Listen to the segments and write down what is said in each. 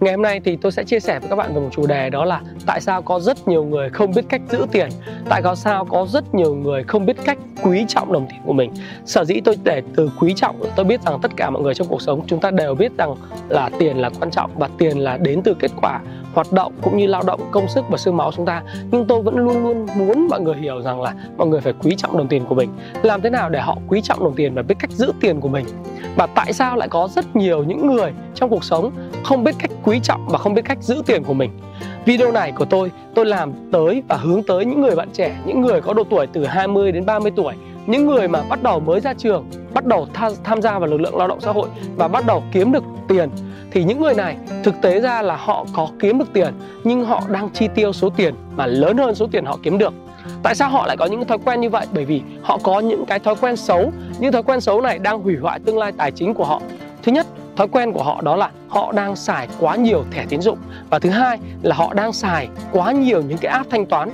Ngày hôm nay thì tôi sẽ chia sẻ với các bạn về một chủ đề đó là tại sao có rất nhiều người không biết cách giữ tiền, tại sao có rất nhiều người không biết cách quý trọng đồng tiền của mình. Sở dĩ tôi để từ quý trọng, tôi biết rằng tất cả mọi người trong cuộc sống chúng ta đều biết rằng là tiền là quan trọng và tiền là đến từ kết quả hoạt động cũng như lao động công sức và xương máu chúng ta. Nhưng tôi vẫn luôn luôn muốn mọi người hiểu rằng là mọi người phải quý trọng đồng tiền của mình. Làm thế nào để họ quý trọng đồng tiền và biết cách giữ tiền của mình? Và tại sao lại có rất nhiều những người trong cuộc sống không biết cách quý trọng và không biết cách giữ tiền của mình? Video này của tôi, tôi làm tới và hướng tới những người bạn trẻ, những người có độ tuổi từ 20 đến 30 tuổi, những người mà bắt đầu mới ra trường, bắt đầu tha, tham gia vào lực lượng lao động xã hội và bắt đầu kiếm được tiền thì những người này thực tế ra là họ có kiếm được tiền nhưng họ đang chi tiêu số tiền mà lớn hơn số tiền họ kiếm được. Tại sao họ lại có những thói quen như vậy? Bởi vì họ có những cái thói quen xấu. Những thói quen xấu này đang hủy hoại tương lai tài chính của họ. Thứ nhất, thói quen của họ đó là họ đang xài quá nhiều thẻ tín dụng. Và thứ hai là họ đang xài quá nhiều những cái app thanh toán.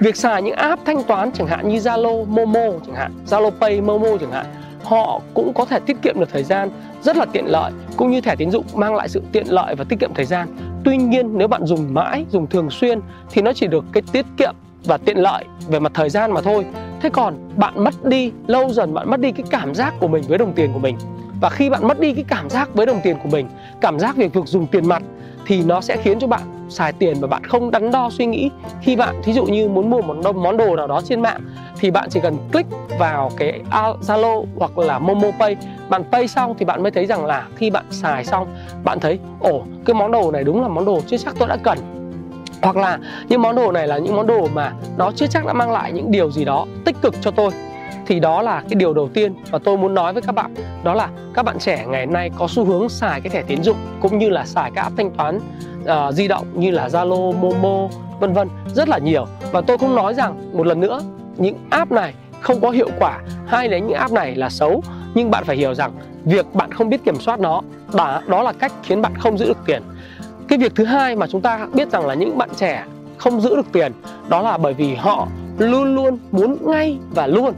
Việc xài những app thanh toán chẳng hạn như Zalo, Momo chẳng hạn, Zalo Pay, Momo chẳng hạn họ cũng có thể tiết kiệm được thời gian rất là tiện lợi cũng như thẻ tín dụng mang lại sự tiện lợi và tiết kiệm thời gian. Tuy nhiên, nếu bạn dùng mãi, dùng thường xuyên thì nó chỉ được cái tiết kiệm và tiện lợi về mặt thời gian mà thôi. Thế còn bạn mất đi, lâu dần bạn mất đi cái cảm giác của mình với đồng tiền của mình. Và khi bạn mất đi cái cảm giác với đồng tiền của mình, cảm giác về việc dùng tiền mặt thì nó sẽ khiến cho bạn xài tiền mà bạn không đắn đo suy nghĩ. Khi bạn, thí dụ như muốn mua một món đồ nào đó trên mạng, thì bạn chỉ cần click vào cái Zalo hoặc là Momo Pay. Bạn pay xong thì bạn mới thấy rằng là khi bạn xài xong, bạn thấy, ồ, cái món đồ này đúng là món đồ chưa chắc tôi đã cần. Hoặc là, những món đồ này là những món đồ mà nó chưa chắc đã mang lại những điều gì đó tích cực cho tôi thì đó là cái điều đầu tiên mà tôi muốn nói với các bạn. Đó là các bạn trẻ ngày nay có xu hướng xài cái thẻ tín dụng cũng như là xài các app thanh toán uh, di động như là Zalo, Momo vân vân rất là nhiều. Và tôi không nói rằng một lần nữa những app này không có hiệu quả hay là những app này là xấu nhưng bạn phải hiểu rằng việc bạn không biết kiểm soát nó đó, đó là cách khiến bạn không giữ được tiền. Cái việc thứ hai mà chúng ta biết rằng là những bạn trẻ không giữ được tiền đó là bởi vì họ luôn luôn muốn ngay và luôn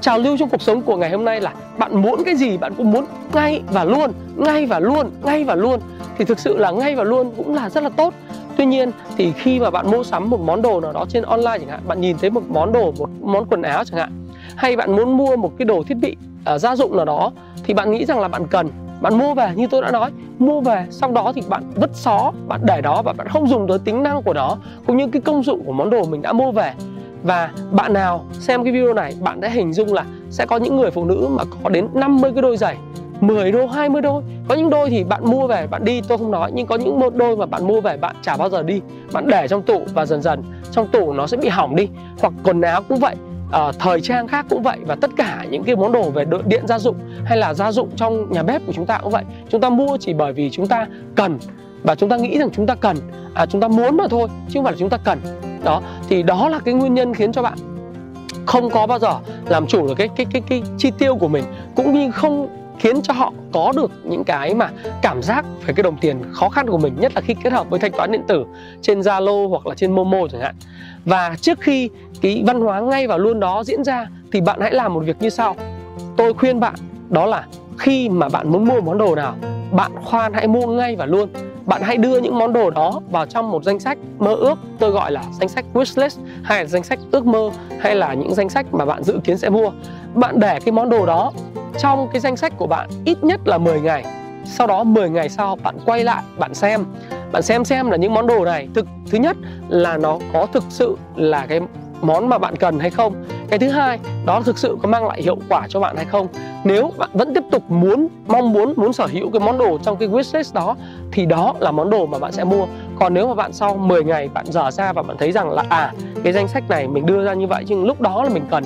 trào lưu trong cuộc sống của ngày hôm nay là bạn muốn cái gì bạn cũng muốn ngay và luôn ngay và luôn ngay và luôn. Thì thực sự là ngay và luôn cũng là rất là tốt. Tuy nhiên thì khi mà bạn mua sắm một món đồ nào đó trên online chẳng hạn bạn nhìn thấy một món đồ một món quần áo chẳng hạn hay bạn muốn mua một cái đồ thiết bị uh, gia dụng nào đó thì bạn nghĩ rằng là bạn cần. Bạn mua về như tôi đã nói mua về sau đó thì bạn vứt xó bạn để đó và bạn không dùng tới tính năng của nó cũng như cái công dụng của món đồ mình đã mua về và bạn nào xem cái video này bạn đã hình dung là sẽ có những người phụ nữ mà có đến 50 cái đôi giày 10 đôi, 20 đôi. Có những đôi thì bạn mua về bạn đi tôi không nói Nhưng có những một đôi mà bạn mua về bạn chả bao giờ đi. Bạn để trong tủ và dần dần trong tủ nó sẽ bị hỏng đi. Hoặc quần áo cũng vậy à, thời trang khác cũng vậy. Và tất cả những cái món đồ về điện gia dụng hay là gia dụng trong nhà bếp của chúng ta cũng vậy. Chúng ta mua chỉ bởi vì chúng ta cần. Và chúng ta nghĩ rằng chúng ta cần à, chúng ta muốn mà thôi chứ không phải là chúng ta cần đó thì đó là cái nguyên nhân khiến cho bạn không có bao giờ làm chủ được cái cái cái cái chi tiêu của mình cũng như không khiến cho họ có được những cái mà cảm giác về cái đồng tiền khó khăn của mình nhất là khi kết hợp với thanh toán điện tử trên Zalo hoặc là trên Momo chẳng hạn. Và trước khi cái văn hóa ngay và luôn đó diễn ra thì bạn hãy làm một việc như sau. Tôi khuyên bạn đó là khi mà bạn muốn mua món đồ nào, bạn khoan hãy mua ngay và luôn. Bạn hãy đưa những món đồ đó vào trong một danh sách mơ ước, tôi gọi là danh sách wishlist hay là danh sách ước mơ hay là những danh sách mà bạn dự kiến sẽ mua. Bạn để cái món đồ đó trong cái danh sách của bạn ít nhất là 10 ngày. Sau đó 10 ngày sau bạn quay lại bạn xem. Bạn xem xem là những món đồ này thực thứ nhất là nó có thực sự là cái món mà bạn cần hay không cái thứ hai, đó thực sự có mang lại hiệu quả cho bạn hay không? Nếu bạn vẫn tiếp tục muốn, mong muốn muốn sở hữu cái món đồ trong cái wishlist đó, thì đó là món đồ mà bạn sẽ mua. Còn nếu mà bạn sau 10 ngày bạn dở ra và bạn thấy rằng là à cái danh sách này mình đưa ra như vậy, nhưng lúc đó là mình cần,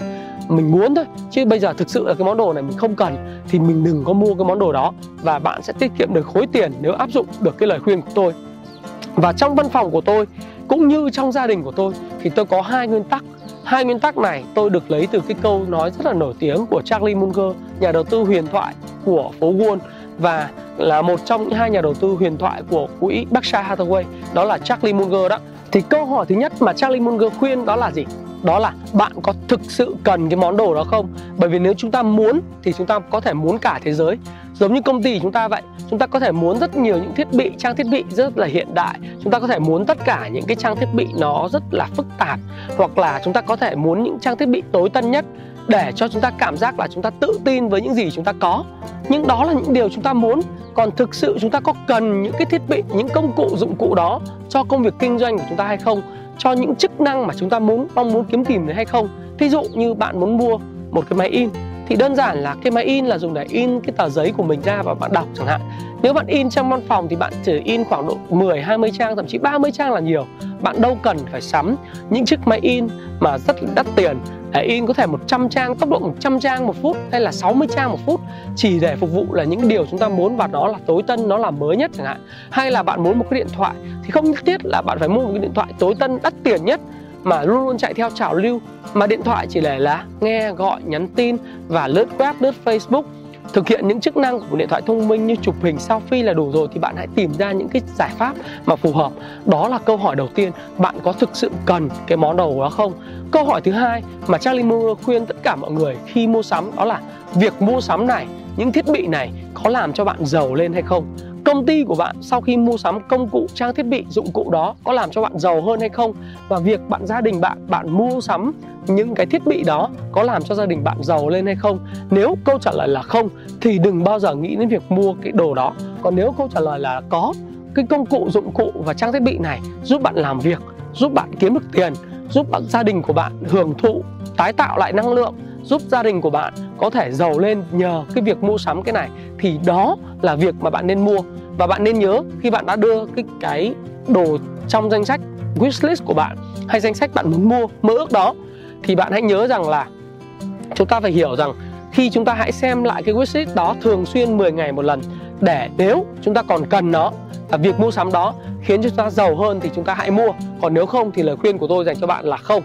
mình muốn thôi. Chứ bây giờ thực sự là cái món đồ này mình không cần, thì mình đừng có mua cái món đồ đó. Và bạn sẽ tiết kiệm được khối tiền nếu áp dụng được cái lời khuyên của tôi. Và trong văn phòng của tôi, cũng như trong gia đình của tôi, thì tôi có hai nguyên tắc hai nguyên tắc này tôi được lấy từ cái câu nói rất là nổi tiếng của Charlie Munger, nhà đầu tư huyền thoại của phố Wall, và là một trong những hai nhà đầu tư huyền thoại của quỹ Berkshire Hathaway, đó là Charlie Munger đó. Thì câu hỏi thứ nhất mà Charlie Munger khuyên đó là gì? Đó là bạn có thực sự cần cái món đồ đó không bởi vì nếu chúng ta muốn thì chúng ta có thể muốn cả thế giới giống như công ty chúng ta vậy chúng ta có thể muốn rất nhiều những thiết bị trang thiết bị rất là hiện đại chúng ta có thể muốn tất cả những cái trang thiết bị nó rất là phức tạp hoặc là chúng ta có thể muốn những trang thiết bị tối tân nhất để cho chúng ta cảm giác là chúng ta tự tin với những gì chúng ta có nhưng đó là những điều chúng ta muốn còn thực sự chúng ta có cần những cái thiết bị những công cụ dụng cụ đó cho công việc kinh doanh của chúng ta hay không cho những chức năng mà chúng ta muốn mong muốn kiếm tìm đấy hay không. Thí dụ như bạn muốn mua một cái máy in thì đơn giản là cái máy in là dùng để in cái tờ giấy của mình ra và bạn đọc chẳng hạn. Nếu bạn in trong văn phòng thì bạn chỉ in khoảng độ 10, 20 trang, thậm chí 30 trang là nhiều. Bạn đâu cần phải sắm những chiếc máy in mà rất đắt tiền in có thể 100 trang, tốc độ 100 trang một phút hay là 60 trang một phút. Chỉ để phục vụ là những điều chúng ta muốn và nó là tối tân, nó là mới nhất chẳng hạn. Hay là bạn muốn một cái điện thoại thì không nhất thiết là bạn phải mua một cái điện thoại tối tân đắt tiền nhất mà luôn luôn chạy theo trào lưu. Mà điện thoại chỉ để là nghe gọi nhắn tin và lướt web lướt facebook thực hiện những chức năng của một điện thoại thông minh như chụp hình, selfie là đủ rồi thì bạn hãy tìm ra những cái giải pháp mà phù hợp. Đó là câu hỏi đầu tiên, bạn có thực sự cần cái món đồ đó không? Câu hỏi thứ hai mà Charlie Munger khuyên tất cả mọi người khi mua sắm đó là việc mua sắm này, những thiết bị này có làm cho bạn giàu lên hay không? Công ty của bạn sau khi mua sắm công cụ, trang thiết bị, dụng cụ đó có làm cho bạn giàu hơn hay không? Và việc bạn, gia đình bạn bạn mua sắm những cái thiết bị đó có làm cho gia đình bạn giàu lên hay không? Nếu câu trả lời là không, thì đừng bao giờ nghĩ đến việc mua cái đồ đó. Còn nếu câu trả lời là có, cái công cụ, dụng cụ và trang thiết bị này giúp bạn làm việc, giúp bạn kiếm được tiền giúp bạn, gia đình của bạn hưởng thụ, tái tạo lại năng lượng, giúp gia đình của bạn có thể giàu lên nhờ cái việc mua sắm cái này. Thì đó là việc mà bạn nên mua. Và bạn nên nhớ khi bạn đã đưa cái cái đồ trong danh sách wishlist của bạn hay danh sách bạn muốn mua, mơ ước đó, thì bạn hãy nhớ rằng là chúng ta phải hiểu rằng khi chúng ta hãy xem lại cái wishlist đó thường xuyên 10 ngày một lần, để nếu chúng ta còn cần nó và việc mua sắm đó khiến cho chúng ta giàu hơn thì chúng ta hãy mua. Còn nếu không thì lời khuyên của tôi dành cho bạn là không.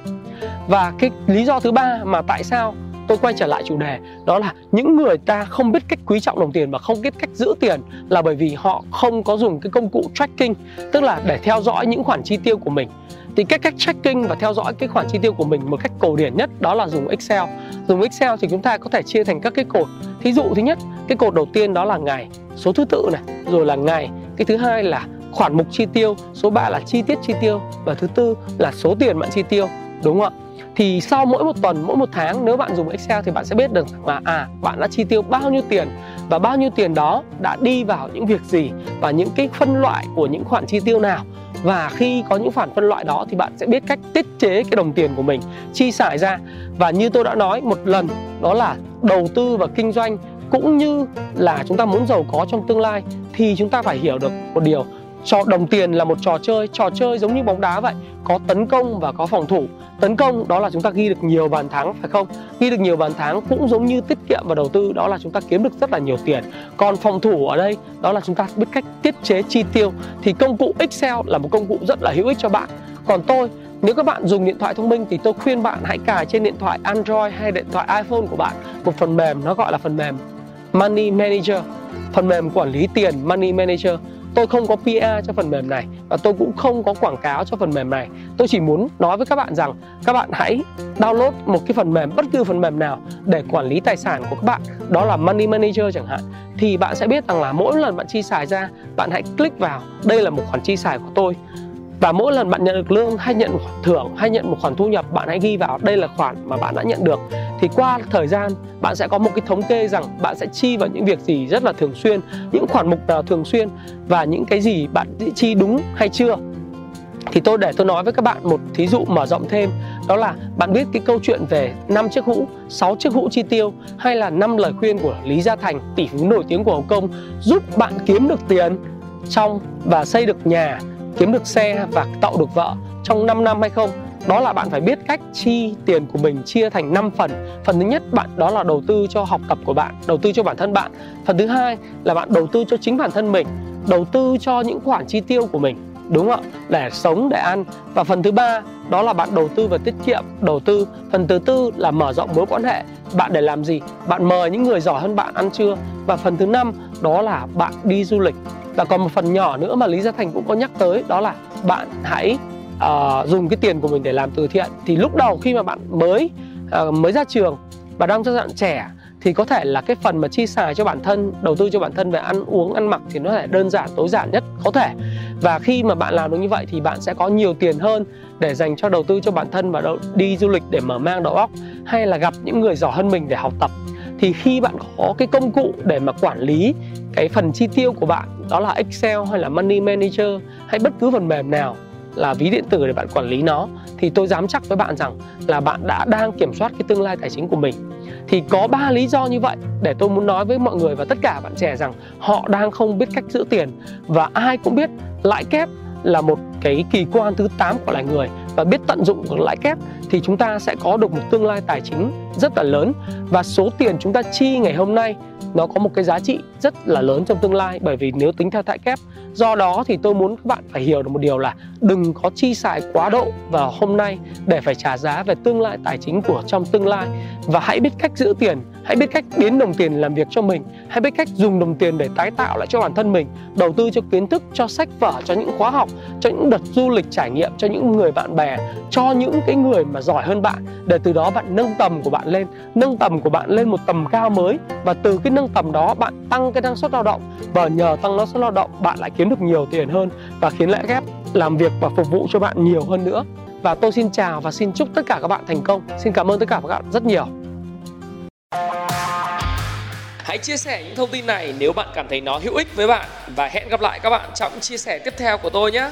Và cái lý do thứ ba mà tại sao tôi quay trở lại chủ đề, đó là những người ta không biết cách quý trọng đồng tiền và không biết cách giữ tiền là bởi vì họ không có dùng cái công cụ tracking, tức là để theo dõi những khoản chi tiêu của mình. Thì cái cách tracking và theo dõi cái khoản chi tiêu của mình một cách cổ điển nhất đó là dùng Excel. Dùng Excel thì chúng ta có thể chia thành các cái cột. Thí dụ thứ nhất, cái cột đầu tiên đó là ngày, số thứ tự này, rồi là ngày cái thứ hai là khoản mục chi tiêu, số 3 là chi tiết chi tiêu và thứ tư là số tiền bạn chi tiêu, đúng không ạ? Thì sau mỗi một tuần, mỗi một tháng, nếu bạn dùng Excel thì bạn sẽ biết được là à bạn đã chi tiêu bao nhiêu tiền và bao nhiêu tiền đó đã đi vào những việc gì và những cái phân loại của những khoản chi tiêu nào. Và khi có những khoản phân loại đó thì bạn sẽ biết cách tiết chế cái đồng tiền của mình, chi xài ra. Và như tôi đã nói một lần, đó là đầu tư và kinh doanh cũng như là chúng ta muốn giàu có trong tương lai, thì chúng ta phải hiểu được một điều. Cho đồng tiền là một trò chơi trò chơi giống như bóng đá vậy. Có tấn công và có phòng thủ. Tấn công, đó là chúng ta ghi được nhiều bàn thắng, phải không? Ghi được nhiều bàn thắng cũng giống như tiết kiệm và đầu tư, đó là chúng ta kiếm được rất là nhiều tiền. Còn phòng thủ ở đây, đó là chúng ta biết cách tiết chế, chi tiêu. Thì công cụ Excel là một công cụ rất là hữu ích cho bạn. Còn tôi, nếu các bạn dùng điện thoại thông minh thì tôi khuyên bạn hãy cài trên điện thoại Android hay điện thoại iPhone của bạn. Một phần mềm, nó gọi là phần mềm Money Manager, phần mềm quản lý tiền Money Manager. Tôi không có PR cho phần mềm này và tôi cũng không có quảng cáo cho phần mềm này. Tôi chỉ muốn nói với các bạn rằng các bạn hãy download một cái phần mềm, bất cứ phần mềm nào để quản lý tài sản của các bạn. Đó là money manager chẳng hạn. Thì bạn sẽ biết rằng là mỗi lần bạn chi xài ra, bạn hãy click vào. Đây là một khoản chi xài của tôi và mỗi lần bạn nhận được lương hay nhận một khoản thưởng hay nhận một khoản thu nhập bạn hãy ghi vào đây là khoản mà bạn đã nhận được. Thì qua thời gian bạn sẽ có một cái thống kê rằng bạn sẽ chi vào những việc gì rất là thường xuyên những khoản mục nào thường xuyên và những cái gì bạn chi đúng hay chưa. Thì tôi để tôi nói với các bạn một thí dụ mở rộng thêm đó là bạn biết cái câu chuyện về năm chiếc hũ, 6 chiếc hũ chi tiêu hay là năm lời khuyên của Lý Gia Thành, tỷ phú nổi tiếng của Hồng Kông giúp bạn kiếm được tiền trong và xây được nhà kiếm được xe và tạo được vợ trong 5 năm hay không? Đó là bạn phải biết cách chi tiền của mình chia thành 5 phần. Phần thứ nhất, bạn, đó là đầu tư cho học tập của bạn, đầu tư cho bản thân bạn. Phần thứ hai là bạn đầu tư cho chính bản thân mình, đầu tư cho những khoản chi tiêu của mình, đúng không ạ? Để sống, để ăn. Và phần thứ ba, đó là bạn đầu tư và tiết kiệm, đầu tư. Phần thứ tư là mở rộng mối quan hệ. Bạn để làm gì? Bạn mời những người giỏi hơn bạn ăn trưa. Và phần thứ năm, đó là bạn đi du lịch và còn một phần nhỏ nữa mà lý gia thành cũng có nhắc tới đó là bạn hãy uh, dùng cái tiền của mình để làm từ thiện. Thì lúc đầu khi mà bạn mới uh, mới ra trường và đang cho giai đoạn trẻ thì có thể là cái phần mà chi xài cho bản thân đầu tư cho bản thân về ăn uống ăn mặc thì nó thể đơn giản tối giản nhất có thể. Và khi mà bạn làm được như vậy thì bạn sẽ có nhiều tiền hơn để dành cho đầu tư cho bản thân và đi du lịch để mở mang đầu óc hay là gặp những người giỏi hơn mình để học tập. Thì khi bạn có cái công cụ để mà quản lý cái phần chi tiêu của bạn, đó là Excel hay là Money Manager hay bất cứ phần mềm nào là ví điện tử để bạn quản lý nó, thì tôi dám chắc với bạn rằng là bạn đã đang kiểm soát cái tương lai tài chính của mình. Thì có ba lý do như vậy để tôi muốn nói với mọi người và tất cả bạn trẻ rằng họ đang không biết cách giữ tiền và ai cũng biết lãi kép là một cái kỳ quan thứ 8 của loài người. Và biết tận dụng của lãi kép thì chúng ta sẽ có được một tương lai tài chính rất là lớn. Và số tiền chúng ta chi ngày hôm nay nó có một cái giá trị rất là lớn trong tương lai, bởi vì nếu tính theo lãi kép, do đó thì tôi muốn các bạn phải hiểu được một điều là đừng có chi xài quá độ vào hôm nay để phải trả giá về tương lai tài chính của trong tương lai. Và hãy biết cách giữ tiền, hãy biết cách biến đồng tiền làm việc cho mình, hãy biết cách dùng đồng tiền để tái tạo lại cho bản thân mình, đầu tư cho kiến thức, cho sách vở, cho những khóa học, cho những đợt du lịch trải nghiệm, cho những người bạn bè, cho những cái người mà giỏi hơn bạn. Để từ đó bạn nâng tầm của bạn lên, nâng tầm của bạn lên một tầm cao mới. Và từ cái nâng tầm đó, bạn tăng tăng cái năng suất lao động. Và nhờ tăng năng suất lao động, bạn lại kiếm được nhiều tiền hơn và khiến lãi ghép, làm việc và phục vụ cho bạn nhiều hơn nữa. Và tôi xin chào và xin chúc tất cả các bạn thành công. Xin cảm ơn tất cả các bạn rất nhiều. Hãy chia sẻ những thông tin này nếu bạn cảm thấy nó hữu ích với bạn. Và hẹn gặp lại các bạn trong chia sẻ tiếp theo của tôi nhé.